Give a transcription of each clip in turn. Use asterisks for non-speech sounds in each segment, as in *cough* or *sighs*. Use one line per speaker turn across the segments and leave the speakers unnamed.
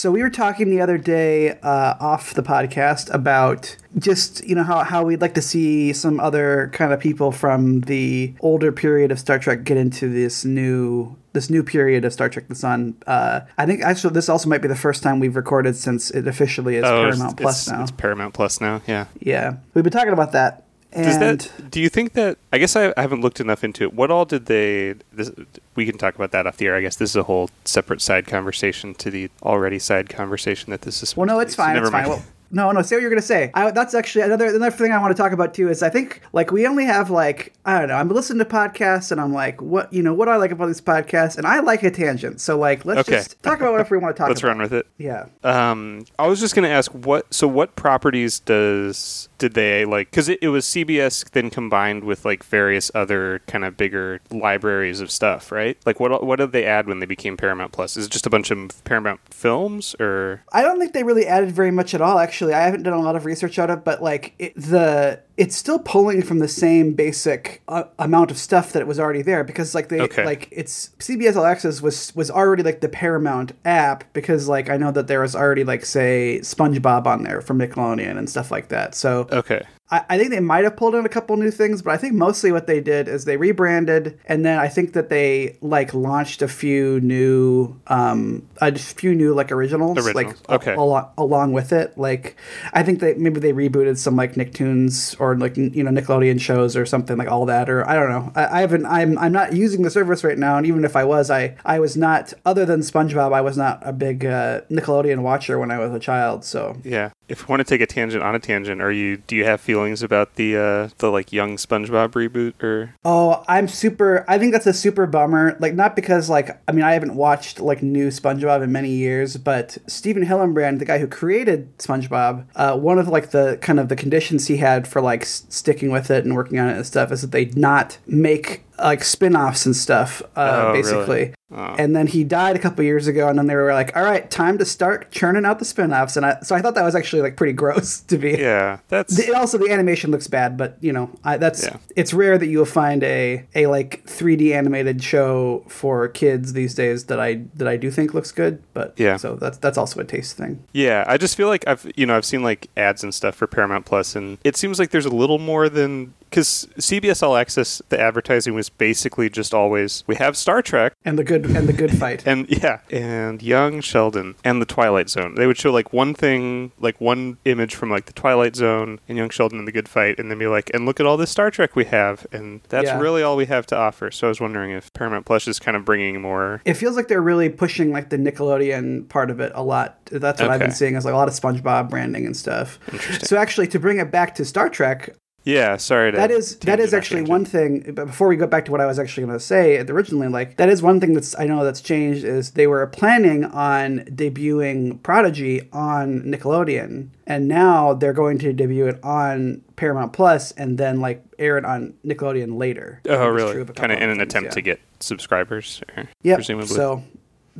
So we were talking the other day uh, off the podcast about just you know how, how we'd like to see some other kind of people from the older period of Star Trek get into this new this new period of Star Trek: The Sun. Uh, I think actually this also might be the first time we've recorded since it officially is
Oh, it's-
Paramount Plus
it's,
now.
It's Paramount Plus now. Yeah.
yeah, we've been talking about that. And
Does that? Do you think that? I guess I, I haven't looked enough into it. What all did they? This, we can talk about that off the air. I guess this is a whole separate side conversation to the already side conversation that this is.
Well, no, it's
to be, so
fine.
never
It's fine.
mind.
Well, no, no. Say what you're gonna say. I, that's actually another another thing I want to talk about too. Is I think like we only have like I don't know. I'm listening to podcasts and I'm like, what you know, what do I like about these podcasts? And I like a tangent. So like, let's
Okay.
just talk about whatever we want to *laughs* talk about.
Let's
about.
run with it.
Yeah.
Um, I was just going to ask what. So, what properties does did they like? Because it, it was CBS then combined with like various other kind of bigger libraries of stuff, right? Like, what what did they add when they became Paramount Plus? Is it just a bunch of Paramount films, or
I don't think they really added very much at all. Actually, I haven't done a lot of research on it, but like it, the it's still pulling from the same basic uh, amount of stuff that it was already there because like they
Okay.
like it's CBS All Access was was already like the Paramount app because like I know that there was already like say SpongeBob on there from Nickelodeon and stuff like that. So
okay?
I, I think they might have pulled in a couple new things, but I think mostly what they did is they rebranded, and then I think that they like launched a few new, um, a few new like originals,
Originals,
like
okay.
along along with it. Like I think that maybe they rebooted some like Nicktoons or like you know Nickelodeon shows or something like all that, or I don't know. I, I haven't. I'm I'm not using the service right now, and even if I was, I I was not. Other than SpongeBob, I was not a big uh, Nickelodeon watcher when I was a child. So
Yeah. If we want to take a tangent on a tangent, are you? Do you have feelings about the uh, the like young SpongeBob reboot or?
Oh, I'm super. I think that's a super bummer. Like, not because like I mean I haven't watched like new SpongeBob in many years, but Stephen Hillenburg, the guy who created SpongeBob, uh, one of like the kind of the conditions he had for like s- sticking with it and working on it and stuff is that they not make like spin-offs and stuff uh,
Oh, really? Oh.
and then he died a couple years ago and then they were like all right time to start churning out the spin-offs and I, so i thought that was actually like pretty *laughs* gross to be
Yeah, that's
the, also, the animation looks bad, but you know, I, that's
Yeah.
it's rare that you'll find a a like 3D animated show for kids these days that I that I do think looks good. But
Yeah.
so that's that's also a taste thing.
Yeah, I just feel like I've you know I've seen like ads and stuff for Paramount Plus, and it seems like there's a little more than because CBS All Access the advertising was basically just always we have Star Trek
And the good and the good fight. *laughs*
and yeah and young Sheldon and the Twilight Zone. They would show like one thing, like one image from like the Twilight Zone and young Sheldon and the Good Fight, and then be like, and look at all this Star Trek we have, and that's
Yeah.
really all we have to offer. So I was wondering if Paramount Plus is kind of bringing more.
It feels like they're really pushing like the Nickelodeon part of it a lot. That's what I've been seeing is like a lot of SpongeBob branding and stuff.
Interesting.
So actually, to bring it back to Star Trek,
Yeah, sorry. To
that is that is actually one thing but before we go back to what i was actually going to say originally like that is one thing that's i know that's changed is they were planning on debuting prodigy on nickelodeon and now they're going to debut it on paramount plus and then like air it on nickelodeon later
Oh,
Which is true
really? Kind of in an attempt
yeah.
to get subscribers, or
Yep.
presumably.
So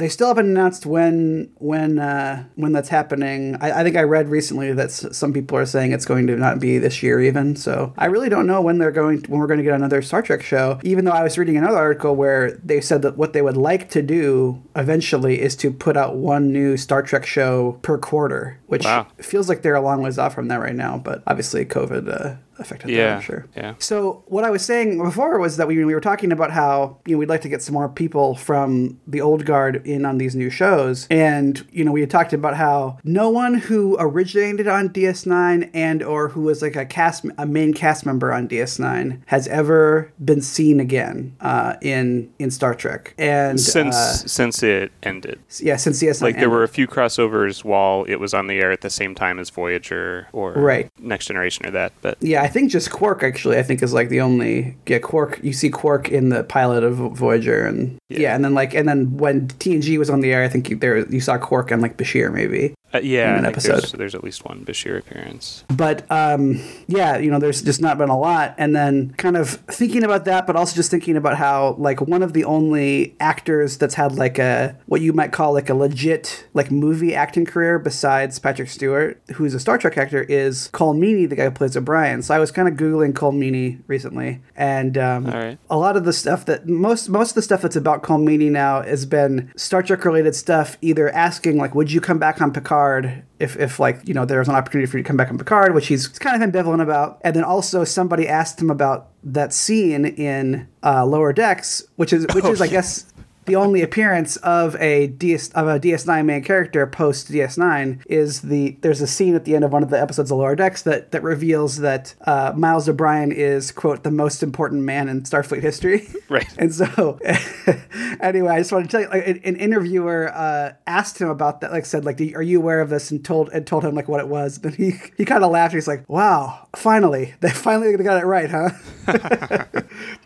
they still haven't announced when when uh, when that's happening. I, I think I read recently that s- some people are saying it's going to not be this year even. So I really don't know when they're going when we're going to get another Star Trek show. Even though I was reading another article where they said that what they would like to do eventually is to put out one new Star Trek show per quarter, which
Wow.
feels like they're a long ways off from that right now. But obviously, COVID uh, affected that.
yeah,
I'm sure.
yeah.
So what I was saying before was that we, we were talking about how you know we'd like to get some more people from the old guard in on these new shows, and you know we had talked about how no one who originated on DS9 and or who was like a cast a main cast member on DS9 has ever been seen again uh, in in Star Trek, and
Since
uh,
since it ended,
yeah since DS9
like there were a few crossovers while it was on the air at the same time as Voyager or
Right.
Next Generation or that, but
Yeah, I think just Quark actually. I think is like the only yeah Quark. You see Quark in the pilot of Voyager, and yeah,
Yeah.
and then like and then when TNG was on the air, I think you, there you saw Quark and like Bashir maybe.
Uh, yeah,
in an episode.
There's, there's at least one Bashir appearance.
but um, yeah, you know, there's just not been a lot. And then kind of thinking about that, but also just thinking about how like one of the only actors that's had like a what you might call like a legit like movie acting career besides Patrick Stewart, who's a Star Trek actor, is Colm Meaney, the guy who plays O'Brien. So I was kind of googling Colm Meaney recently, and um,
right.
a lot of the stuff that most most of the stuff that's about Colm Meaney now has been Star Trek related stuff, either asking like, "Would you come back on Picard?" If, if like you know there was an opportunity for you to come back on Picard, which he's kind of ambivalent about, and then also somebody asked him about that scene in uh, Lower Decks, which is which is I *laughs* guess the only appearance of a DS of a DS9 main character post DS9 is the there's a scene at the end of one of the episodes of Lower Decks that that reveals that uh, Miles O'Brien is quote the most important man in Starfleet history. *laughs*
Right.
And so, *laughs* anyway, I just want to tell you, like, an, an interviewer uh, asked him about that. Like, said, like, "Are you aware of this?" And told and told him like what it was. *laughs* Then he he kind of laughed. He's like, "Wow, finally, they finally got it right, huh?"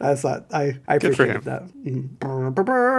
I thought I I
Good for
appreciated
him.
that.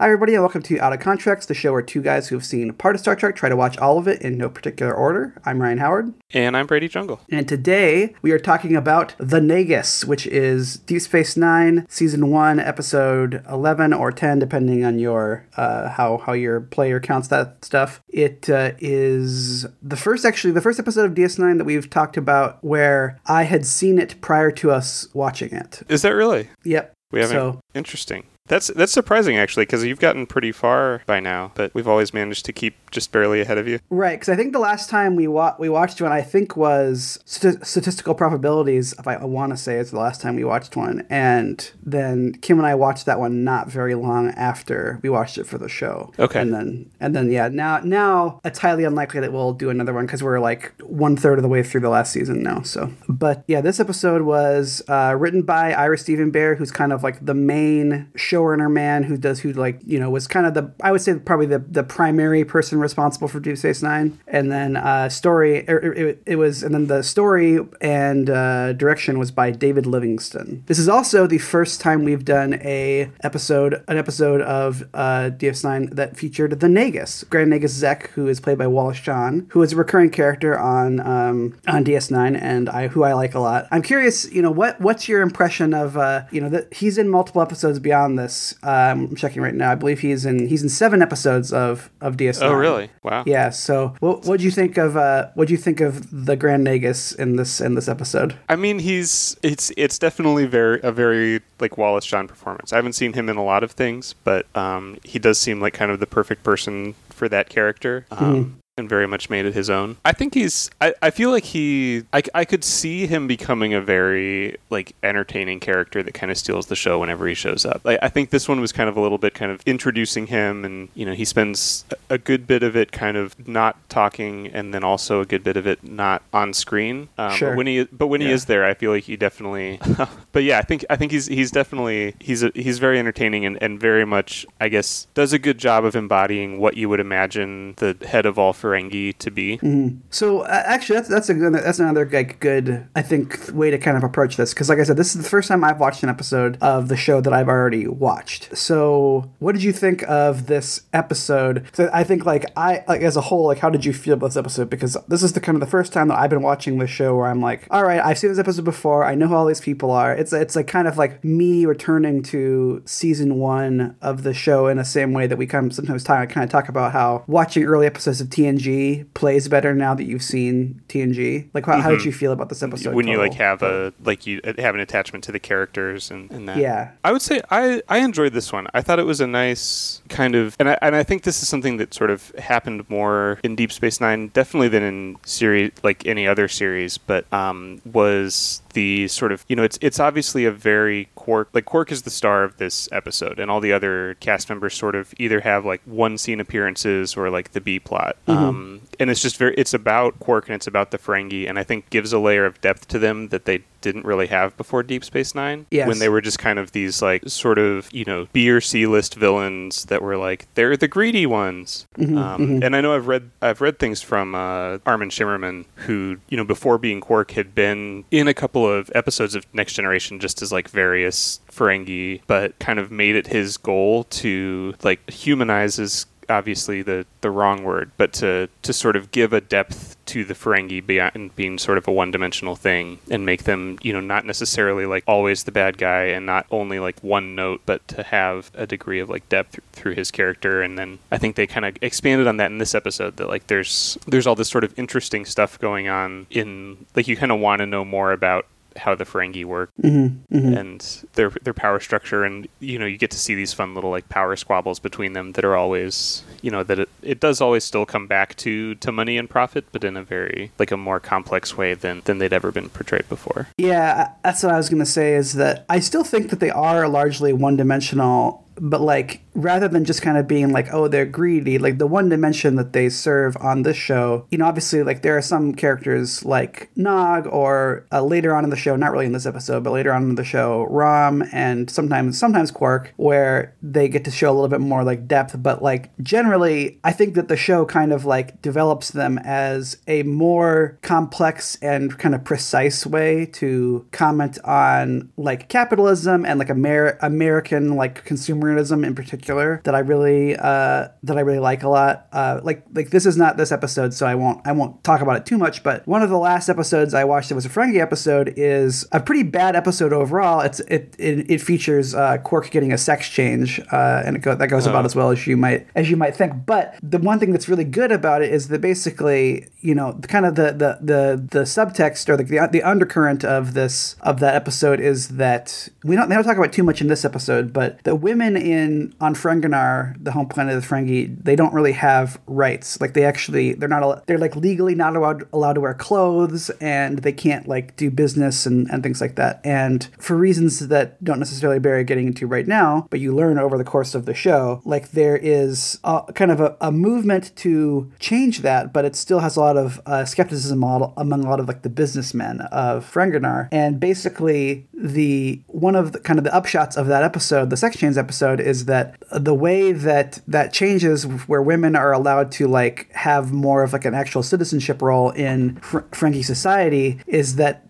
Hi, everybody, and welcome to Out of Contracts, the show where two guys who have seen part of Star Trek try to watch all of it in no particular order. I'm Ryan Howard.
And I'm Brady Jungle.
And today we are talking about The Nagus, which is Deep Space Nine, Season 1, Episode 11 or 10, depending on your uh, how, how your player counts that stuff. It uh, is the first, actually, the first episode of DS9 that we've talked about where I had seen it prior to us watching it.
Is that really?
Yep.
We haven't.
So,
Interesting. That's that's surprising actually, because you've gotten pretty far by now, but we've always managed to keep just barely ahead of you.
Right, because I think the last time we wa- we watched one, I think was st- statistical probabilities. If I, I want to say it's the last time we watched one, and then Kim and I watched that one not very long after we watched it for the show.
Okay.
and then and then yeah, now now it's highly unlikely that we'll do another one because we're like one third of the way through the last season now. So, but yeah, this episode was uh, written by Ira Steven Behr, who's kind of like the main showrunner man who does who like you know was kind of the I would say probably the the primary person responsible for Deep Space Nine, and then uh, story er, it, it was and then the story and uh, direction was by David Livingston. This is also the first time we've done a episode an episode of uh, DS9 that featured the Nagus Grand Nagus Zek, who is played by Wallace Shawn, who is a recurring character on um, on DS9 and I who I like a lot. I'm curious, you know, what what's your impression of uh, you know that he's in multiple episodes beyond this. Um, I'm checking right now. I believe he's in he's in seven episodes of of DS9.
Oh, really? Wow.
Yeah. So, what what'd you think of uh, what'd you think of the Grand Nagus in this in this episode?
I mean, he's it's it's definitely very a very like Wallace Shawn performance. I haven't seen him in a lot of things, but um, he does seem like kind of the perfect person for that character. Um, And very much made it his own. I think he's. I, I feel like he. I, I could see him becoming a very like entertaining character that kind of steals the show whenever he shows up. Like, I think this one was kind of a little bit kind of introducing him, and you know he spends a a good bit of it kind of not talking, and then also a good bit of it not on screen. Um,
Sure.
But when he but when he is there, I feel like he definitely. *laughs* but yeah, I think I think he's he's definitely he's a, he's very entertaining and, and very much I guess does a good job of embodying what you would imagine the head of all Ferengi to be.
So uh, actually, that's that's a that's another like good I think way to kind of approach this because like I said, this is the first time I've watched an episode of the show that I've already watched. So what did you think of this episode? So I think like I like as a whole, like how did you feel about this episode? Because this is the kind of the first time that I've been watching this show where I'm like, all right, I've seen this episode before. I know who all these people are. It's it's like kind of like me returning to season one of the show in the same way that we kind of sometimes kind of talk about how watching early episodes of TNG plays better now that you've seen TNG. Like, how, how did you feel about this episode?
Mm-hmm. when you like have a like you uh, have an attachment to the characters and, and that
Yeah.
i would say i i enjoyed this one i thought it was a nice kind of and I, and I think this is something that sort of happened more in deep space nine definitely than in series like any other series but um was the sort of you know it's it's obviously a very Quark like Quark is the star of this episode and all the other cast members sort of either have like one scene appearances or like the B plot. Um and it's just very it's about Quark and it's about the Ferengi and I think gives a layer of depth to them that they didn't really have before Deep Space Nine
Yes.
when they were just kind of these like sort of you know B or C list villains that were like they're the greedy ones. Um, and I know I've read I've read things from uh, Armin Shimerman who you know before being Quark had been in a couple of episodes of Next Generation just as like various Ferengi, but kind of made it his goal to like humanize his obviously the the wrong word, but to to sort of give a depth to the Ferengi beyond being sort of a one dimensional thing and make them you know not necessarily like always the bad guy and not only like one note, but to have a degree of like depth through his character. And then I think they kind of expanded on that in this episode that like there's there's all this sort of interesting stuff going on in like you kind of want to know more about how the Ferengi work
Mm-hmm, mm-hmm.
and their their power structure and you know you get to see these fun little like power squabbles between them that are always you know that it, it does always still come back to to money and profit but in a very like a more complex way than than they'd ever been portrayed before
Yeah, that's what I was going to say is that I still think that they are largely one dimensional, but like rather than just kind of being like, oh, they're greedy, like the one dimension that they serve on this show, you know, obviously, like there are some characters like Nog or uh, later on in the show, not really in this episode, but later on in the show, Rom and sometimes sometimes Quark, where they get to show a little bit more like depth. But like generally, I think that the show kind of like develops them as a more complex and kind of precise way to comment on like capitalism and like Amer- American like consumerism in particular that I really uh, that I really like a lot. Uh, like like this is not this episode, so I won't I won't talk about it too much. But one of the last episodes I watched that was a Ferengi episode is a pretty bad episode overall. It's it it, it features uh, Quark getting a sex change, uh, and it go, that goes about as well as you might as you might think. But the one thing that's really good about it is that basically you know the kind of the the the, the subtext or the, the the undercurrent of this of that episode is that we don't they don't talk about too much in this episode, but the women in on Ferenginar, the home planet of the Ferengi, they don't really have rights. Like they actually they're not they're like legally not allowed allowed to wear clothes and they can't like do business and, and things like that. And for reasons that don't necessarily bear getting into right now, but you learn over the course of the show, like there is a, kind of a, a movement to change that, but it still has a lot of uh, skepticism among a lot of like the businessmen of Ferenginar. And basically the one of the kind of the upshots of that episode, the sex change episode, is that the way that that changes where women are allowed to like have more of like an actual citizenship role in Fr- Ferengi society is that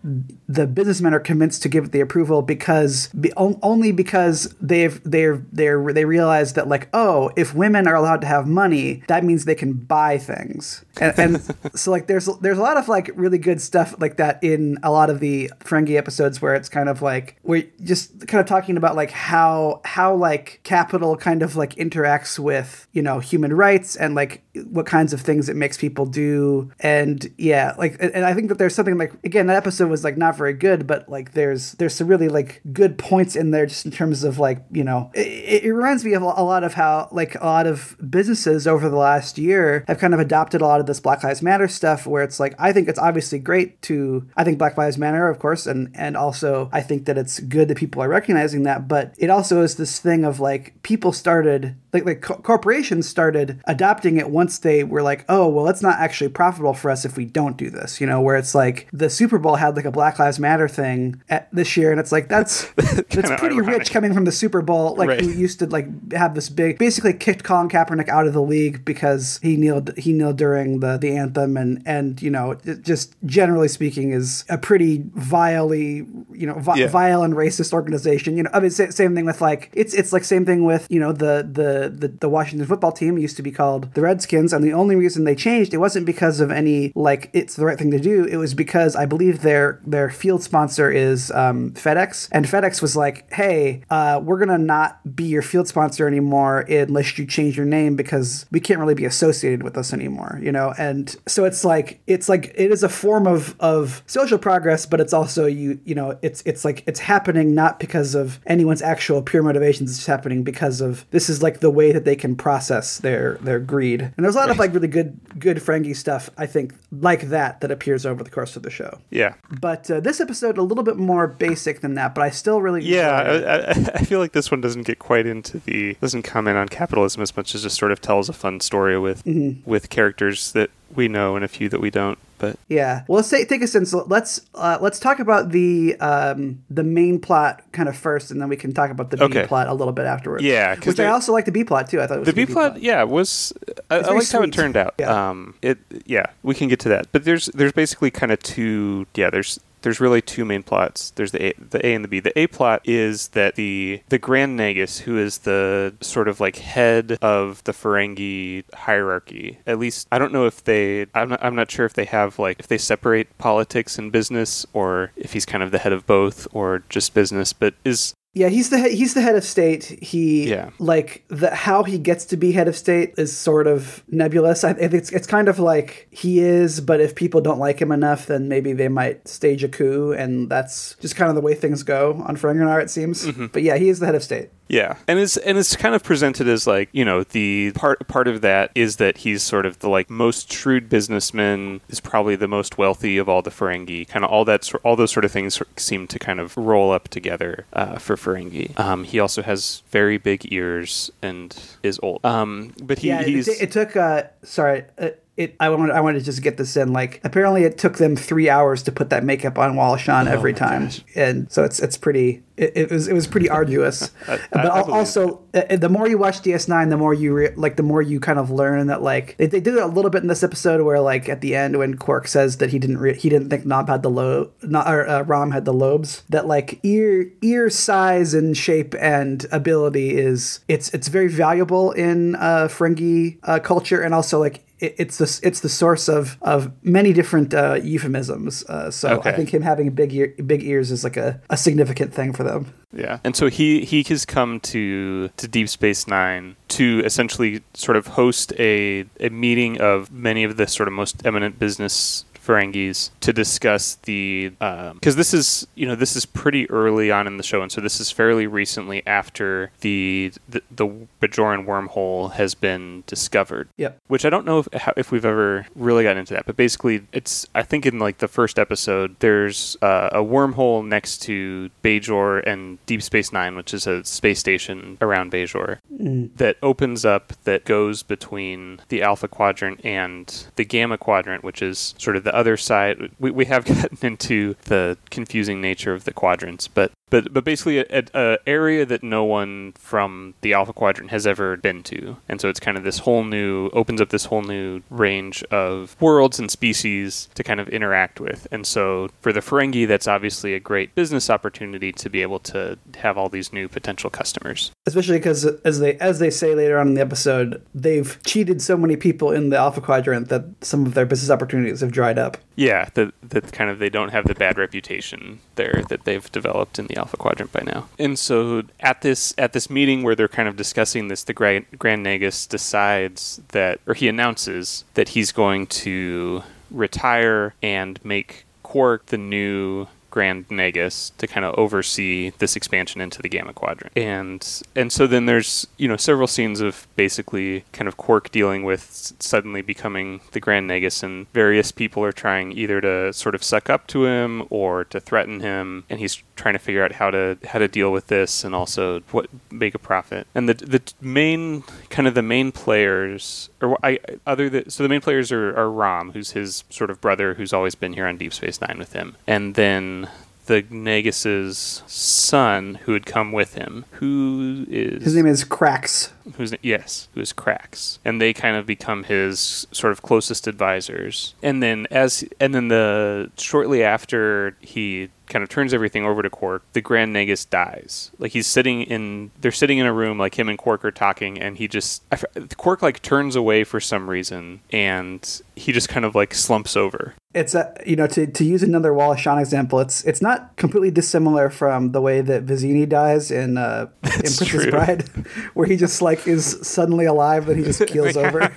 the businessmen are convinced to give it the approval because be, only because they've they're they're they realize that like oh if women are allowed to have money that means they can buy things. And, and *laughs* so like there's there's a lot of like really good stuff like that in a lot of the Ferengi episodes where it's kind of like we're just kind of talking about like how how like capital kind of like interacts with you know human rights and like what kinds of things it makes people do. And yeah like and and I think that there's something like again that episode was like not very good but like there's there's some really like good points in there just in terms of like you know it, it reminds me of a lot of how like a lot of businesses over the last year have kind of adopted a lot of this Black Lives Matter stuff where it's like I think it's obviously great to I think Black Lives Matter of course and and also I think that it's good that people are recognizing that but it also is this thing of like people started like like co- corporations started adopting it once they were like oh well it's not actually profitable for us if we don't do this you know where it's like the Super Bowl had like a Black Lives Matter thing at this year and it's like that's *laughs* that's pretty
ironic.
rich coming from the Super Bowl like
Right.
who used to like have this big basically kicked Colin Kaepernick out of the league because he kneeled he kneeled during the the anthem and and you know it just generally speaking is a pretty vilely you know vi-
Yeah.
vile and racist organization you know I mean sa- same thing with like it's it's like same thing with you know the the the, the Washington football team used to be called the Redskins and the only reason they changed it wasn't because of any like it's the right thing to do it was because I believe their their field sponsor is um, FedEx and FedEx was like hey uh, we're gonna not be your field sponsor anymore unless you change your name because we can't really be associated with us anymore you know? And so it's like it's like it is a form of of social progress but it's also you you know it's it's like it's happening not because of anyone's actual pure motivations it's happening because of this is like the way that they can process their their greed and there's a lot of like really good good Ferengi stuff I think like that that appears over the course of the show
yeah
but uh, this episode a little bit more basic than that but I still really
Yeah. I, I, *laughs* I feel like this one doesn't get quite into the doesn't comment on capitalism as much as just sort of tells a fun story with
Mm-hmm.
with characters that we know and a few that we don't. But
Yeah. Well, let's take take a sense. Let's uh, let's talk about the um, the main plot kind of first, and then we can talk about the B
Okay.
plot a little bit afterwards.
Yeah, 'cause
which I also like the B plot too. I thought it was
the B plot, yeah, was I, I liked how it turned out.
Yeah.
Um, it yeah, we can get to that. But there's there's basically kind of two yeah there's there's really two main plots. There's the A, the A and the B. The A plot is that the the Grand Nagus, who is the sort of like head of the Ferengi hierarchy, at least I don't know if they. I'm not, I'm not sure if they have like if they separate politics and business, or if he's kind of the head of both, or just business. But is
Yeah, he's the he- he's the head of state. He
Yeah.
like the how he gets to be head of state is sort of nebulous. I, it's it's kind of like he is, but if people don't like him enough, then maybe they might stage a coup, and that's just kind of the way things go on Ferenginar, it seems.
Mm-hmm.
But yeah, he is the head of state.
Yeah, and it's and it's kind of presented as like you know the part part of that is that he's sort of the like most shrewd businessman is probably the most wealthy of all the Ferengi. Kind of all that all those sort of things seem to kind of roll up together uh, for Ferengi. Um, he also has very big ears and is old. Um, but he,
yeah, it, it took. Uh, sorry. Uh, it, I want I wanted to just get this in. Like, apparently, it took them three hours to put that makeup on Wallace Shawn every
Oh my
time,
gosh.
and so it's it's pretty. It, it was it was pretty arduous. *laughs* but
I believe
also, uh, the more you watch DS9, the more you re- like, the more you kind of learn that like they, they did it a little bit in this episode where like at the end when Quark says that he didn't re- he didn't think Nog had the lobe, not or uh, Rom had the lobes. That like ear ear size and shape and ability is it's it's very valuable in uh, Ferengi uh, culture and also like it, it's the it's the source of of many different uh, euphemisms. Uh, so
Okay.
I think him having big ear, big ears is like a, a significant thing for them.
Yeah, and so he he has come to to Deep Space Nine to essentially sort of host a a meeting of many of the sort of most eminent business Ferengis to discuss the because this is you know this is pretty early on in the show, and so this is fairly recently after the the, the Bajoran wormhole has been discovered
Yep.
which I don't know if, if we've ever really got into that, but basically, it's I think in like the first episode, there's uh, a wormhole next to Bajor and Deep Space Nine, which is a space station around Bajor, that opens up that goes between the Alpha Quadrant and the Gamma Quadrant, which is sort of the other side. We, we have *laughs* gotten into the confusing nature of the quadrants, but but but basically a, a, a area that no one from the Alpha Quadrant has ever been to, and so it's kind of this whole new opens up this whole new range of worlds and species to kind of interact with. And so for the Ferengi, that's obviously a great business opportunity to be able to have all these new potential customers.
especially because as they as they say later on in the episode, they've cheated so many people in the Alpha Quadrant that some of their business opportunities have dried up.
Yeah, that that kind of they don't have the bad reputation there that they've developed in the Alpha Quadrant by now. And so at this at this meeting where they're kind of discussing this, the Grand, Grand Nagus decides that, or he announces that he's going to retire and make Quark the new Grand Nagus to kind of oversee this expansion into the Gamma Quadrant. And and so then there's, you know, several scenes of basically kind of Quark dealing with suddenly becoming the Grand Nagus and various people are trying either to sort of suck up to him or to threaten him and he's trying to figure out how to how to deal with this and also what make a profit. And the the main kind of the main players or I other than so the main players are, are Rom, who's his sort of brother who's always been here on Deep Space Nine with him. And then the Nagus's son who had come with him, who is
His name is Krax.
who's yes, who is Krax, and they kind of become his sort of closest advisors. And then as and then the shortly after he kind of turns everything over to Quark, the Grand Nagus dies. Like he's sitting in, they're sitting in a room, like him and Quark are talking, and he just I Quark like turns away for some reason, and he just kind of like slumps over.
It's a you know to, to use another Wallace-Shawn example. It's it's not completely dissimilar from the way that Vizzini dies in uh, *laughs* in Princess
true.
Bride, *laughs* where he just like is suddenly alive, then he just *laughs* keels over.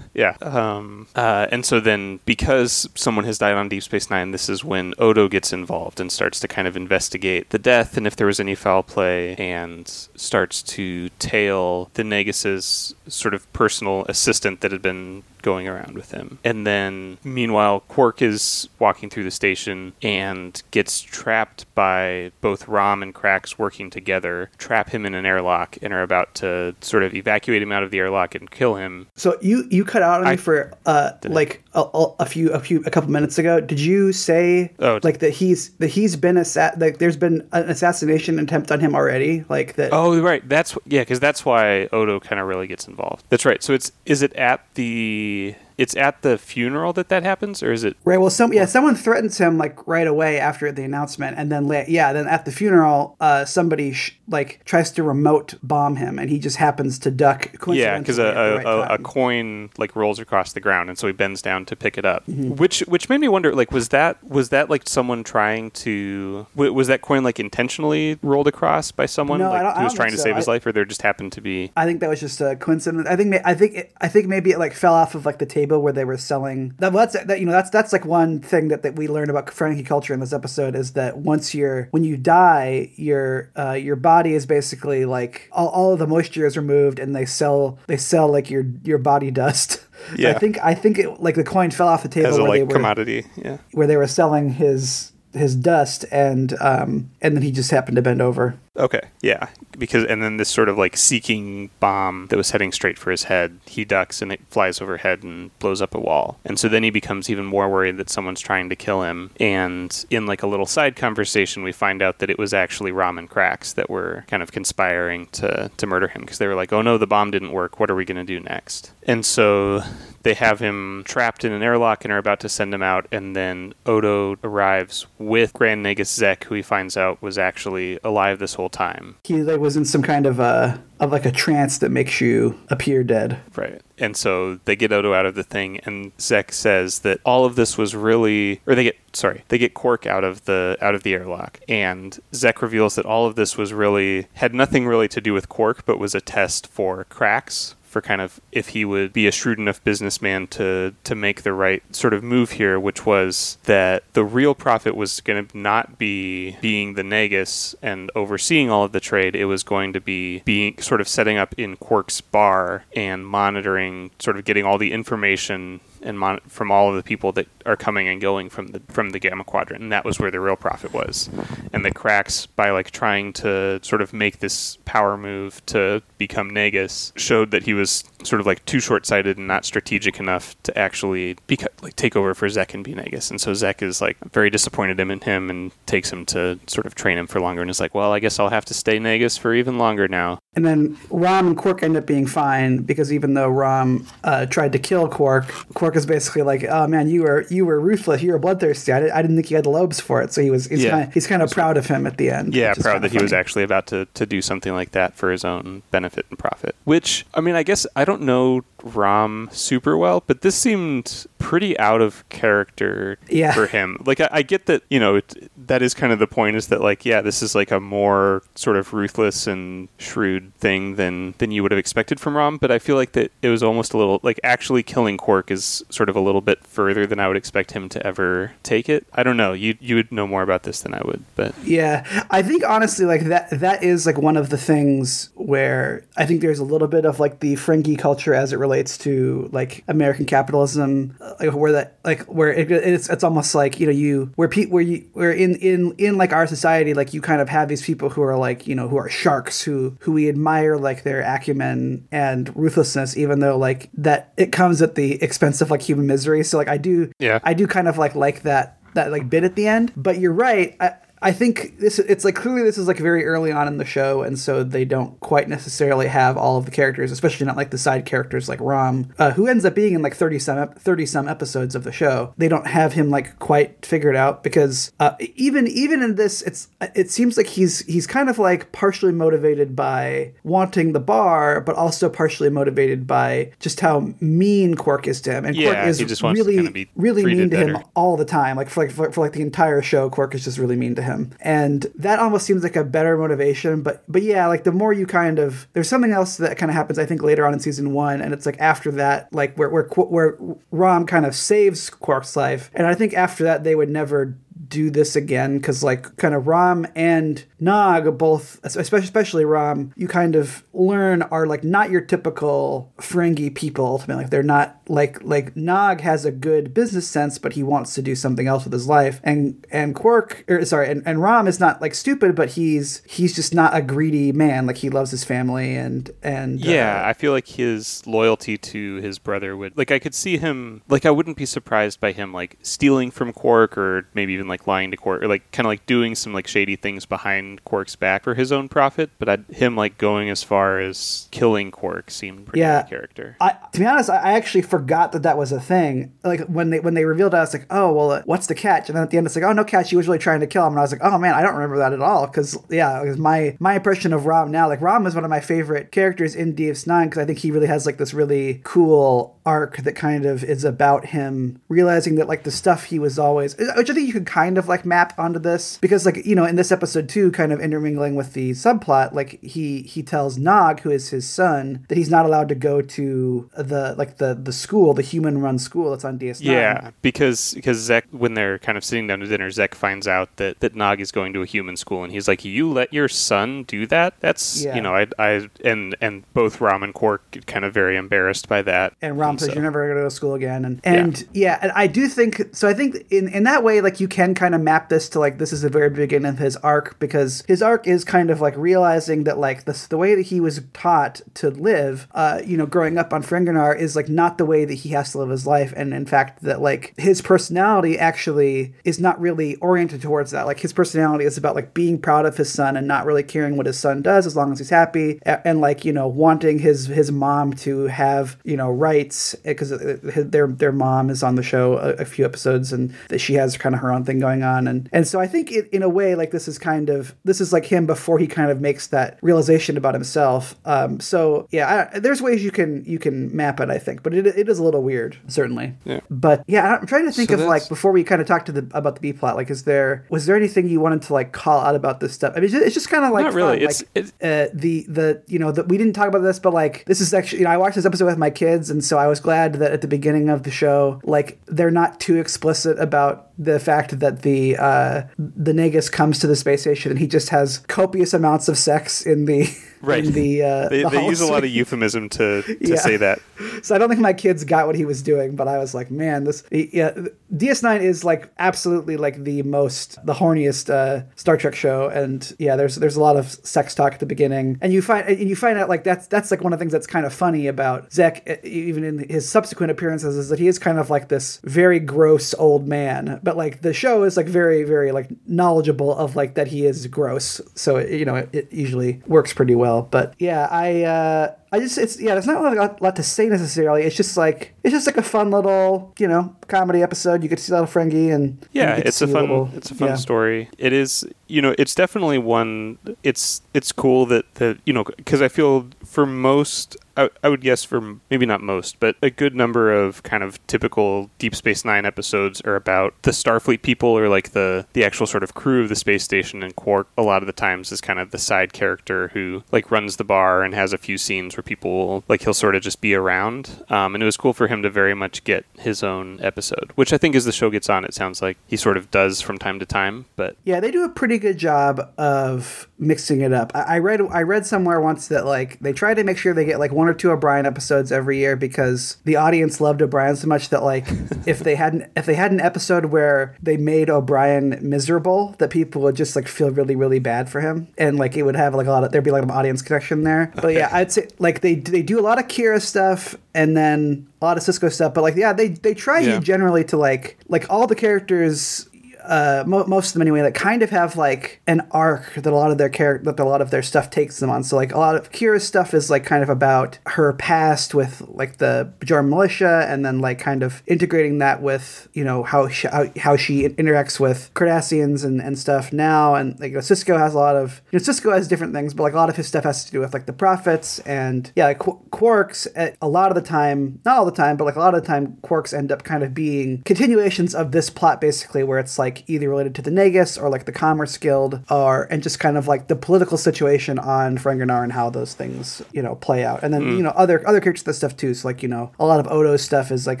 Yeah. Um, uh, and so then, because someone has died on Deep Space Nine, this is when Odo gets involved and starts to kind of investigate the death and if there was any foul play, and starts to tail the Nagus's sort of personal assistant that had been going around with him. And then, meanwhile, Quark is walking through the station and gets trapped by both Rom and Krax working together, trap him in an airlock, and are about to sort of evacuate him out of the airlock and kill him.
So you you cut out on me for uh like a, a a few a few a couple minutes ago. Did you say
Oh.
like that he's that he's been assa- like there's been an assassination attempt on him already? Like that.
Oh, right. That's yeah, because that's why Odo kind of really gets involved. That's right. So it's is it at the be it's at the funeral that that happens, or is it?
Right. Well, some yeah, someone threatens him like right away after the announcement, and then la- yeah, then at the funeral, uh, somebody sh- like tries to remote bomb him, and he just happens to duck.
Yeah, because a,
right
a, a coin like rolls across the ground, and so he bends down to pick it up.
Mm-hmm.
Which which made me wonder, like, was that was that like someone trying to w- was that coin like intentionally rolled across by someone
No,
like who was trying
think
to
so.
save his
I-
life, or there just happened to be?
I think that was just a coincidence. I think I think it, I think maybe it like fell off of like the table where they were selling. That, well, that's that you know that's that's like one thing that, that we learned about Ferengi culture in this episode is that once you're when you die, your uh, your body is basically like all, all of the moisture is removed, and they sell they sell like your your body dust. So
Yeah.
I think I think it like the coin fell off the table
As a
where they
like
were
commodity, yeah.
where they were selling his his dust, and um and then he just happened to bend over.
Okay, yeah, because and then this sort of like seeking bomb that was heading straight for his head, he ducks and it flies overhead and blows up a wall. And so then he becomes even more worried that someone's trying to kill him. And in like a little side conversation, we find out that it was actually Rom and Krax that were kind of conspiring to to murder him because they were like, "Oh no, the bomb didn't work. What are we going to do next?" And so they have him trapped in an airlock and are about to send him out. And then Odo arrives with Grand Nagus Zek, who he finds out was actually alive this whole time.
He like was in some kind of a of like a trance that makes you appear dead.
Right. And so they get Odo out of the thing, and Zek says that all of this was really, or they get, sorry, they get Quark out of the out of the airlock, and Zek reveals that all of this was really had nothing really to do with Quark, but was a test for Krax for kind of if he would be a shrewd enough businessman to to make the right sort of move here, which was that the real profit was going to not be being the Nagus and overseeing all of the trade. It was going to be being sort of setting up in Quark's bar and monitoring, sort of getting all the information and mon- from all of the people that are coming and going from the from the Gamma Quadrant, and that was where the real profit was. And the Krax by like trying to sort of make this power move to become Nagus showed that he was sort of like too short-sighted and not strategic enough to actually beca- like take over for Zek and be Nagus. And so Zek is like very disappointed in him and takes him to sort of train him for longer and is like, well, I guess I'll have to stay Nagus for even longer now.
And then Rom and Quark end up being fine because even though Rom uh, tried to kill Quark, Quark is basically like, "Oh man, you were you were ruthless. You were bloodthirsty. I, I didn't think you had the lobes for it." So he was he's
Yeah.
kind of, he's kind of proud of him at the end.
Yeah, proud that he was actually about to, to do something like that for his own benefit and profit. Which, I mean, I guess I don't know Rom super well, but this seemed pretty out of character
Yeah.
for him. Like, I, I get that, you know, it, that is kind of the point is that, like, yeah, this is like a more sort of ruthless and shrewd thing than, than you would have expected from Rom, but I feel like that it was almost a little, like, actually killing Quark is sort of a little bit further than I would expect him to ever take it. I don't know. You, you would know more about this than I would, but.
Yeah, I think honestly, like that that is like one of the things where I think there's a little bit of like the Ferengi culture as it relates to like American capitalism, like where that like where it, it's it's almost like you know you where pe- where you where in in in like our society like you kind of have these people who are like you know who are sharks who who we admire like their acumen and ruthlessness even though like that it comes at the expense of like human misery. So like I do
Yeah.
I do kind of like like that that like bit at the end. But you're right. I, I think this it's like clearly this is like very early on in the show, and so they don't quite necessarily have all of the characters, especially not like the side characters like Rom, uh, who ends up being in like thirty some thirty some episodes of the show. They don't have him like quite figured out because uh, even even in this, it's it seems like he's he's kind of like partially motivated by wanting the bar, but also partially motivated by just how mean Quark is to him, and
Yeah,
Quark is
just wants to
really really mean to him all the time. Like for like for, for like the entire show, Quark is just really mean to him, and that almost seems like a better motivation. But but yeah, like the more you kind of there's something else that kind of happens. I think later on in season one, and it's like after that, like where where where Rom kind of saves Quark's life, and I think after that they would never do this again because like kind of Rom and Nog both especially especially Rom you kind of learn are like not your typical Ferengi people ultimately. Like they're not like like Nog has a good business sense but he wants to do something else with his life. And and Quark or sorry and, and Rom is not like stupid but he's he's just not a greedy man. Like he loves his family and and uh,
Yeah, I feel like his loyalty to his brother would like I could see him like I wouldn't be surprised by him like stealing from Quark or maybe even like like lying to Quark or like kind of like doing some like shady things behind Quark's back for his own profit. But I, him like going as far as killing Quark seemed pretty
Yeah.
character.
I, to be honest, I I actually forgot that that was a thing. Like when they when they revealed it, I was like, "Oh, well, uh, what's the catch?" And then at the end, it's like, "Oh, no catch. He was really trying to kill him." And I was like, "Oh man, I don't remember that at all." Because yeah, because my my impression of Rom now, like Rom is one of my favorite characters in DS9 because I think he really has like this really cool arc that kind of is about him realizing that like the stuff he was always, which I think you could kind of like map onto this because like you know in this episode too, kind of intermingling with the subplot, like he he tells Nog, who is his son, that he's not allowed to go to the like the the school, the human run school that's on DS9.
Yeah, because because Zek, when they're kind of sitting down to dinner, Zek finds out that that Nog is going to a human school, and he's like, "You let your son do that? That's
Yeah.
you know, I I and and both Rom and Quark get kind of very embarrassed by that."
and Rom says
so-
you're never going to go to school again, and and yeah. and I do think so. I think in in that way, like you can kind of map this to like this is the very beginning of his arc because his arc is kind of like realizing that like this the way that he was taught to live, uh, you know, growing up on Ferenginar is like not the way that he has to live his life, and in fact that like his personality actually is not really oriented towards that. Like his personality is about like being proud of his son and not really caring what his son does as long as he's happy, a- and like you know wanting his his mom to have you know rights because their their mom is on the show a, a few episodes and that she has kind of her own thing going on and and so I think it, in a way like this is kind of this is like him before he kind of makes that realization about himself. Um, so yeah, I, there's ways you can you can map it I think, but it, it is a little weird certainly.
Yeah.
But yeah, I'm trying to think
So
of like before we kind of talk to the about the B plot. Like, is there was there anything you wanted to like call out about this stuff? I mean, it's just, just kind of like
Not really.
fun.
It's-
like,
it's-
uh, the the you know that we didn't talk about this, but like this is actually you know I watched this episode with my kids, and so I was glad that at the beginning of the show, like they're not too explicit about the fact that the uh, the Nagus comes to the space station and he just has copious amounts of sex in the
Right.
in the uh, *laughs*
They,
the
they use a lot of euphemism to to
Yeah.
say that.
So I don't think my kids got what he was doing, but I was like, man, this yeah, DS9 is like absolutely like the most the horniest uh, Star Trek show, and yeah, there's there's a lot of sex talk at the beginning, and you find and you find out like that's that's like one of the things that's kind of funny about Zek, even in his subsequent appearances, is that he is kind of like this very gross old man, but like the show is like very very like knowledgeable of like that he is gross, so it, you know it, it usually works pretty well. But yeah, I. uh I just it's yeah, there's not a lot, lot to say necessarily. It's just like it's just like a fun little you know comedy episode. You get to see a lot of Ferengi and
Yeah,
you get to
it's a fun it's a fun story. It is, you know, it's definitely one it's it's cool that that you know cuz I feel for most I, I would guess for maybe not most, but a good number of kind of typical Deep Space 9 episodes are about the Starfleet people or like the the actual sort of crew of the space station and Quark a lot of the times is kind of the side character who like runs the bar and has a few scenes people like he'll sort of just be around. Um, and it was cool for him to very much get his own episode, which I think as the show gets on, it sounds like he sort of does from time to time. But
Yeah, they do a pretty good job of mixing it up. I, I read I read somewhere once that like they try to make sure they get like one or two O'Brien episodes every year because the audience loved O'Brien so much that like *laughs* if they hadn't if they had an episode where they made O'Brien miserable, that people would just like feel really really bad for him and like it would have like a lot of there'd be like an audience connection there. But yeah, I'd say like they they do a lot of Kira stuff and then a lot of Sisko stuff. But like yeah, they they try
Yeah.
generally to like like all the characters uh, mo- most of them anyway, that kind of have like an arc that a lot of their character that a lot of their stuff takes them on. So like a lot of Kira's stuff is like kind of about her past with like the Bajoran militia, and then like kind of integrating that with you know how she, how, how she interacts with Cardassians and, and stuff now. And like you know, Sisko has a lot of you know Sisko has different things, but like a lot of his stuff has to do with like the prophets and yeah, like Qu- Quarks. At a lot of the time, not all the time, but like a lot of the time, Quarks end up kind of being continuations of this plot, basically, where it's like either related to the Nagus or like the Commerce Guild, or and just kind of like the political situation on Ferenginar and how those things you know play out. And then you know other other characters that stuff too. So like you know a lot of Odo's stuff is like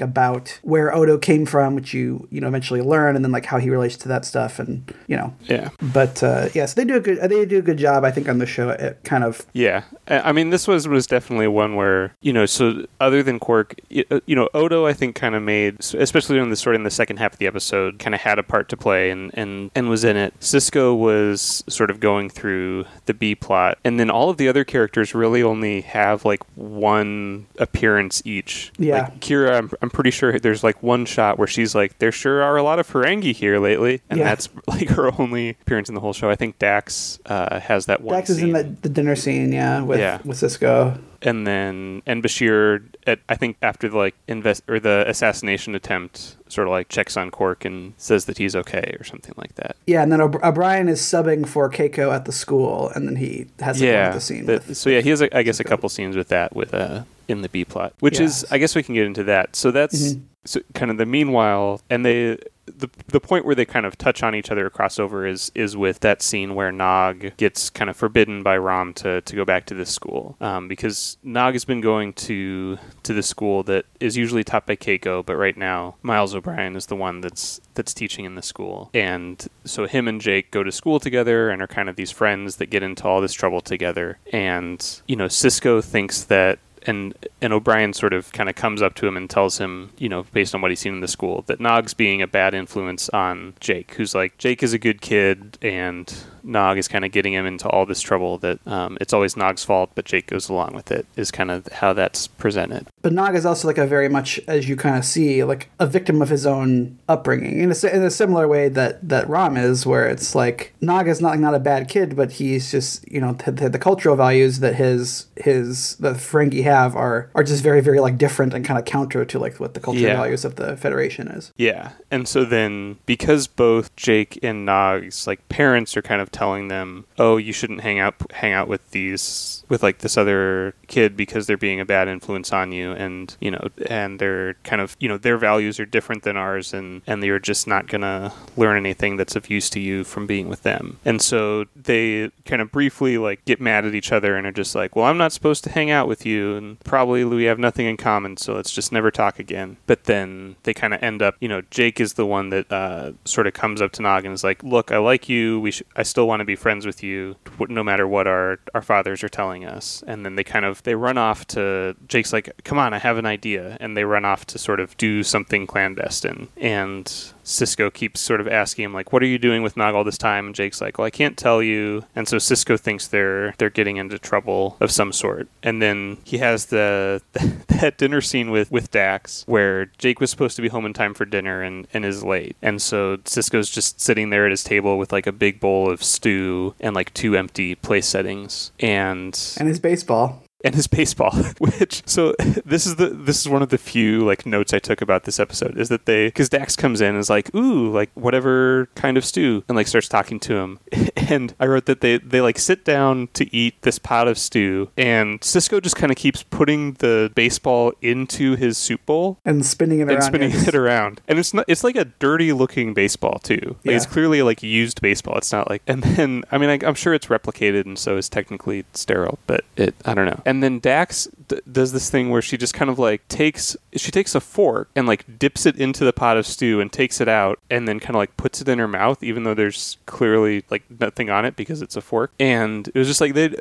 about where Odo came from, which you you know eventually learn, and then like how he relates to that stuff, and you know.
yeah.
But uh, yes, they do a good they do a good job, I think, on the show at kind of
Yeah, I mean, this was was definitely one where you know, so other than Quark, uh, you know, Odo, I think, kind of made, especially in the sort of in the second half of the episode, kind of had a part to play play and, and, and was in it. Sisko was sort of going through the B plot, and then all of the other characters really only have like one appearance each.
Yeah.
Like Kira, I'm, I'm pretty sure there's like one shot where she's like, there sure are a lot of Ferengi here lately, and
Yeah.
that's *laughs* like her only appearance in the whole show. I think Dax uh, has that one.
Dax is in the, the dinner scene, yeah, with
Yeah.
with Sisko.
And then and Bashir at I think after the like invest or the assassination attempt sort of like checks on Quark and says that he's okay or something like that.
Yeah, and then O'B- O'Brien is subbing for Keiko at the school, and then he has like,
yeah.
the scene.
that-
with-
so yeah, he has a, I guess a couple scenes with that with uh in the B plot, which is I guess we can get into that. So that's
Mhm.
so kind of the meanwhile and they the the point where they kind of touch on each other or cross over is is with that scene where Nog gets kind of forbidden by Rom to, to go back to this school. Um, because Nog has been going to to the school that is usually taught by Keiko, but right now Miles O'Brien is the one that's that's teaching in the school, and so him and Jake go to school together and are kind of these friends that get into all this trouble together, and you know Sisko thinks that and and O'Brien sort of kind of comes up to him and tells him, you know, based on what he's seen in the school, that Nog's being a bad influence on Jake, who's like Jake is a good kid and Nog is kind of getting him into all this trouble that um, it's always Nog's fault, but Jake goes along with it. Is kind of how that's presented.
But Nog is also like a very much, as you kind of see, like a victim of his own upbringing in a, in a similar way that that Rom is, where it's like Nog is not not a bad kid, but he's just you know the, the cultural values that his his the Ferengi have are are just very very like different and kind of counter to like what the cultural
Yeah.
values of the Federation is.
Yeah, and so then because both Jake and Nog's like parents are kind of telling them, "Oh, you shouldn't hang out hang out with these with like this other kid because they're being a bad influence on you," and you know, and they're kind of you know their values are different than ours, and and you're just not gonna learn anything that's of use to you from being with them. And so they kind of briefly like get mad at each other and are just like, "Well, I'm not supposed to hang out with you, and probably we have nothing in common, so let's just never talk again." But then they kind of end up, you know, Jake is the one that uh, sort of comes up to Nog and is like, "Look, I like you. We sh- I still want to be friends with you, no matter what our our fathers are telling us." And then they kind of they run off to Jake's like, "Come on, I have an idea," and they run off to sort of do something clandestine. And Sisko keeps sort of asking him like, "What are you doing with Nog all this time?" And Jake's like, "Well, I can't tell you." And so Sisko thinks they're they're getting into trouble of some sort. And then he has the *laughs* that dinner scene with with Dax where Jake was supposed to be home in time for dinner and and is late. And so Sisko's just sitting there at his table with like a big bowl of stew and like two empty place settings and
And his baseball.
And his baseball *laughs* which so this is the this is one of the few like notes i took about this episode is that they because dax comes in and is like ooh like whatever kind of stew and like starts talking to him *laughs* and i wrote that they they like sit down to eat this pot of stew and sisko just kind of keeps putting the baseball into his soup bowl
And spinning it
and
around.
spinning
yes.
it around. And it's not it's like a dirty looking baseball too. Like it's clearly like used baseball. It's not like and then I mean I, I'm sure it's replicated and so is technically sterile, but it I don't know. And then Dax d- does this thing where she just kind of like takes she takes a fork and like dips it into the pot of stew and takes it out and then kind of like puts it in her mouth even though there's clearly like nothing on it because it's a fork. And it was just like they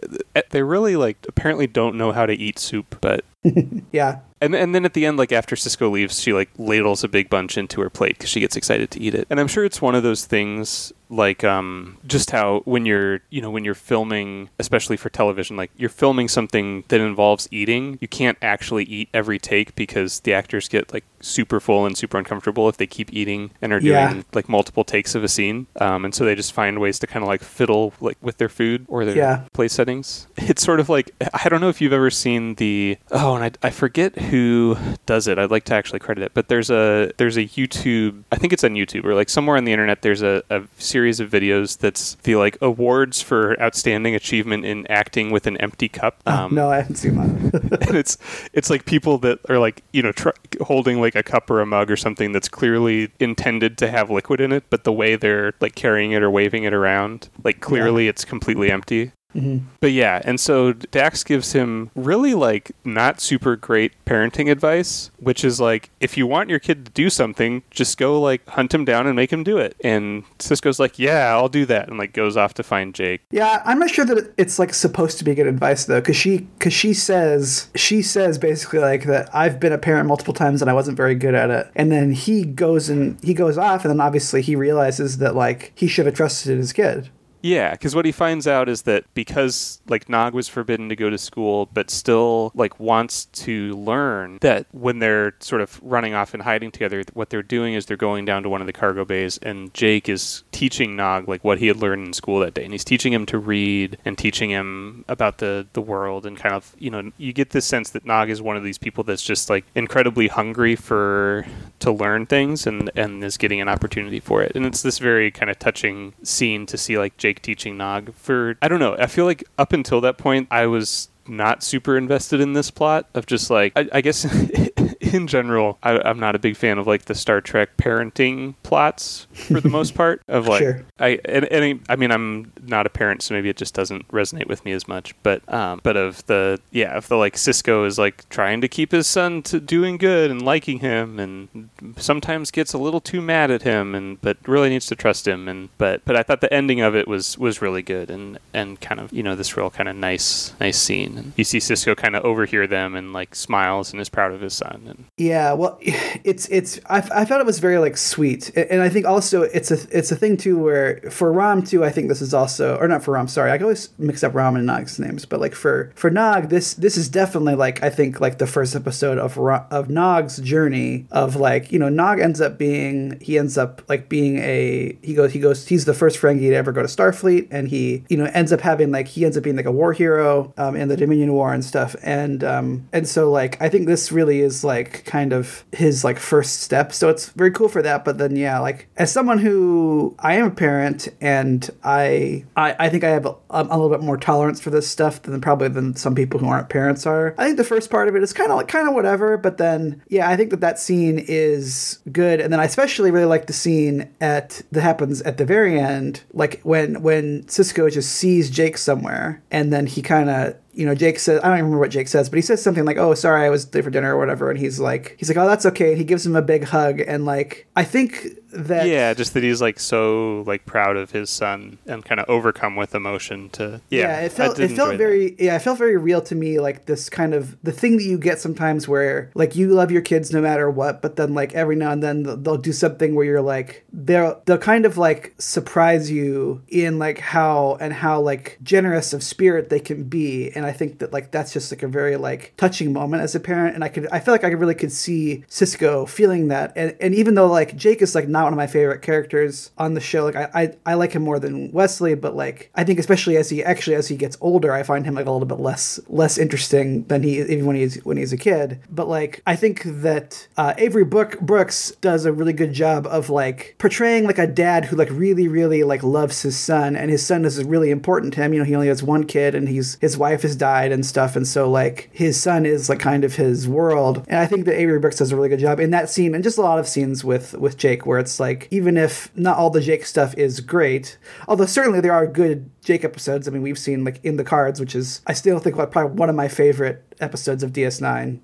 they really like apparently don't know how to eat soup, but *laughs*
Yeah.
And and then at the end, like after Sisko leaves, she like ladles a big bunch into her plate because she gets excited to eat it. And I'm sure it's one of those things like um just how when you're you know when you're filming especially for television like you're filming something that involves eating you can't actually eat every take because the actors get like super full and super uncomfortable if they keep eating and are doing
Yeah.
like multiple takes of a scene um and so they just find ways to kind of like fiddle like with their food or their
Yeah.
place settings. It's sort of like I don't know if you've ever seen the oh, and I, I forget who does it. I'd like to actually credit it, but there's a there's a YouTube. I think it's on YouTube or like somewhere on the internet. There's a, a series of videos that's the like awards for outstanding achievement in acting with an empty cup. Um,
no, I haven't seen that. *laughs*
and it's it's like people that are like you know tr- holding like a cup or a mug or something that's clearly intended to have liquid in it, but the way they're like carrying it or waving it around, like clearly it's completely empty. Mm-hmm. But yeah, and so Dax gives him really like not super great parenting advice, which is like if you want your kid to do something, just go like hunt him down and make him do it. And Sisko's like, "Yeah, I'll do that," and like goes off to find Jake.
Yeah, I'm not sure that it's like supposed to be good advice though, because she because she says she says basically like that I've been a parent multiple times and I wasn't very good at it, and then he goes and he goes off, and then obviously he realizes that like he should have trusted his kid.
Yeah, because what he finds out is that because like Nog was forbidden to go to school, but still like wants to learn that when they're sort of running off and hiding together, what they're doing is they're going down to one of the cargo bays, and Jake is teaching Nog like what he had learned in school that day, and he's teaching him to read and teaching him about the the world, and kind of you know you get this sense that Nog is one of these people that's just like incredibly hungry for to learn things and and is getting an opportunity for it, and it's this very kind of touching scene to see like Jake teaching Nog for I don't know. I feel like up until that point I was not super invested in this plot of just like I, I guess *laughs* in general I, I'm not a big fan of like the Star Trek parenting plots for the most *laughs* part of like
Sure.
I and, and I mean I'm not a parent so maybe it just doesn't resonate with me as much but um but of the yeah of the like Sisko is like trying to keep his son to doing good and liking him and sometimes gets a little too mad at him and but really needs to trust him and but but I thought the ending of it was was really good and and kind of you know this real kind of nice nice scene and you see Sisko kind of overhear them and like smiles and is proud of his son and
Yeah, well, *sighs* it's it's I, I felt it was very like sweet, and I think also it's a it's a thing too where for Rom too. I think this is also or not for Rom. Sorry, I always mix up Rom and Nog's names, but like for for Nog, this this is definitely like I think like the first episode of Ra- of Nog's journey of like you know Nog ends up being he ends up like being a he goes he goes he's the first Ferengi to ever go to Starfleet, and he you know ends up having like he ends up being like a war hero um, in the Dominion War and stuff, and um and so like I think this really is like kind of his like first step. So it's very cool for that. But then yeah, like as someone who I am a parent and I I, I think I have a, a little bit more tolerance for this stuff than probably than some people who aren't parents are. I think the first part of it is kind of like kind of whatever, but then yeah, I think that that scene is good. And then I especially really like the scene at that happens at the very end, like when when Sisko just sees Jake somewhere and then he kind of you know, Jake says, I don't even remember what Jake says, but he says something like, oh, sorry, I was late for dinner or whatever. And he's like, he's like, oh, that's okay. And he gives him a big hug. And like, I think that.
yeah just that he's like so like proud of his son and kind of overcome with emotion to yeah,
Yeah, it felt it felt
enjoy that.
very yeah, it felt very real to me like this kind of the thing that you get sometimes where like you love your kids no matter what, but then like every now and then they'll, they'll do something where you're like they'll they'll kind of like surprise you in like how and how like generous of spirit they can be, and I think that like that's just like a very like touching moment as a parent, and I could I feel like I really could see Sisko feeling that, and and even though like Jake is like not one of my favorite characters on the show, like I I, I like him more than Wesley, but like I think especially as he actually as he gets older, I find him like a little bit less less interesting than he even when he's when he's a kid. But like I think that uh, Avery Book Brooks does a really good job of like portraying like a dad who like really really like loves his son, and his son is really important to him. You know, he only has one kid, and he's his wife has died and stuff, and so like his son is like kind of his world. And I think that Avery Brooks does a really good job in that scene, and just a lot of scenes with with Jake where it's like even if not all the Jake stuff is great, although certainly there are good Jake episodes. I mean, we've seen like in the cards, which is I still think like, probably one of my favorite episodes of DS9,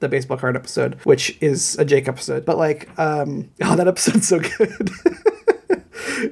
the baseball card episode, which is a Jake episode. But like, um, *laughs* oh, that episode's so good. *laughs*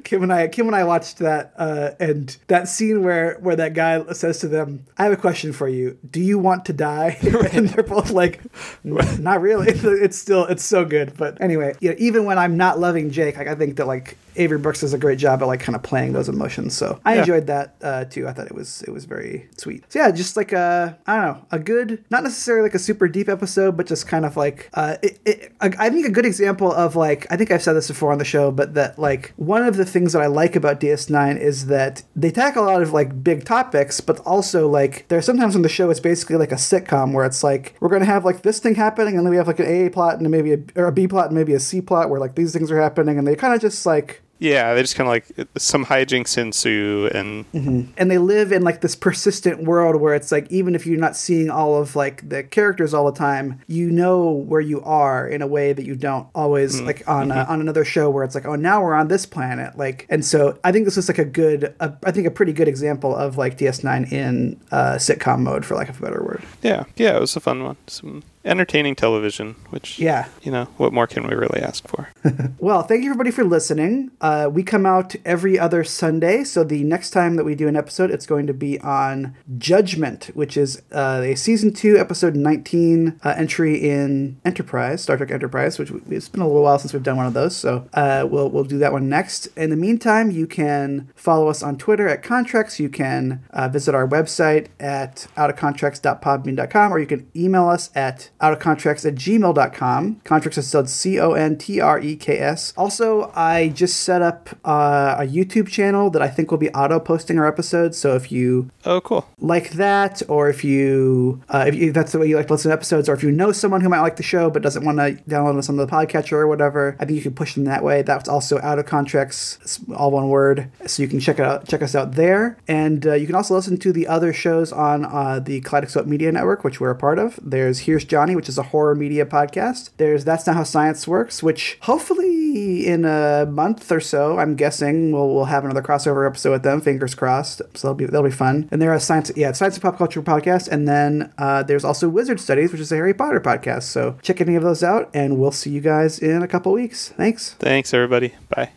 Kim and I, Kim and I watched that, uh, and that scene where where that guy says to them, "I have a question for you. Do you want to die?" *laughs* and they're both like, "Not really." *laughs* It's still it's so good. But anyway, yeah, even when I'm not loving Jake, like I think that like Avery Brooks does a great job at like kind of playing those emotions. So I
Yeah.
enjoyed that uh, too. I thought it was it was very sweet. So yeah, just like a I don't know a good, not necessarily like a super deep episode, but just kind of like uh, it, it, I I think a good example of like I think I've said this before on the show, but that like one of the things that I like about DS9 is that they tackle a lot of like big topics, but also like there's sometimes on the show it's basically like a sitcom where it's like we're gonna have like this thing happening, and then we have like an A plot and maybe a or a B plot and maybe a C plot where like these things are happening, and they kind of just like
Yeah, they just kind of like some hijinks ensue, and
and they live in like this persistent world where it's like even if you're not seeing all of like the characters all the time you know where you are in a way that you don't always like on uh, on another show where it's like oh now we're on this planet like and so i think this is like a good a, i think a pretty good example of like ds9 in uh, sitcom mode for lack of a better word.
Yeah, yeah, it was a fun one. Some entertaining television, which
Yeah.
you know, what more can we really ask for? *laughs*
Well, thank you everybody for listening. Uh, we come out every other Sunday, so the next time that we do an episode, it's going to be on Judgment, which is uh, a season two, episode nineteen uh, entry in Enterprise, Star Trek Enterprise. Which we, it's been a little while since we've done one of those, so uh, we'll we'll do that one next. In the meantime, you can follow us on Twitter at Contreks. You can uh, visit our website at outofcontreks.podbean.com, or you can email us at outofcontreks at gmail.com. Contreks is spelled C O N T R E K S. Also, I just set up uh, a YouTube channel that I think will be auto posting our episodes. So if you
Oh, cool.
like that, or if you uh, if you, that's the way you like to listen to episodes, or if you know someone who might like the show but doesn't want to download us on the podcatcher or whatever, I think you can push them that way. That's also out of contreks, it's all one word, so you can check it out, check us out there, and uh, you can also listen to the other shows on uh, the Kaleidoscope Media Network, which we're a part of. There's Here's Johnny, which is a horror media podcast. There's That's Not How Science Works, which hopefully in a month or so, I'm guessing we'll we'll have another crossover episode with them. Fingers crossed. So that'll be that'll be fun. And there are science, yeah, science and pop culture podcast, and then uh, there's also Wizard Studies, which is a Harry Potter podcast. So check any of those out, and we'll see you guys in a couple weeks. Thanks.
Thanks, everybody. Bye.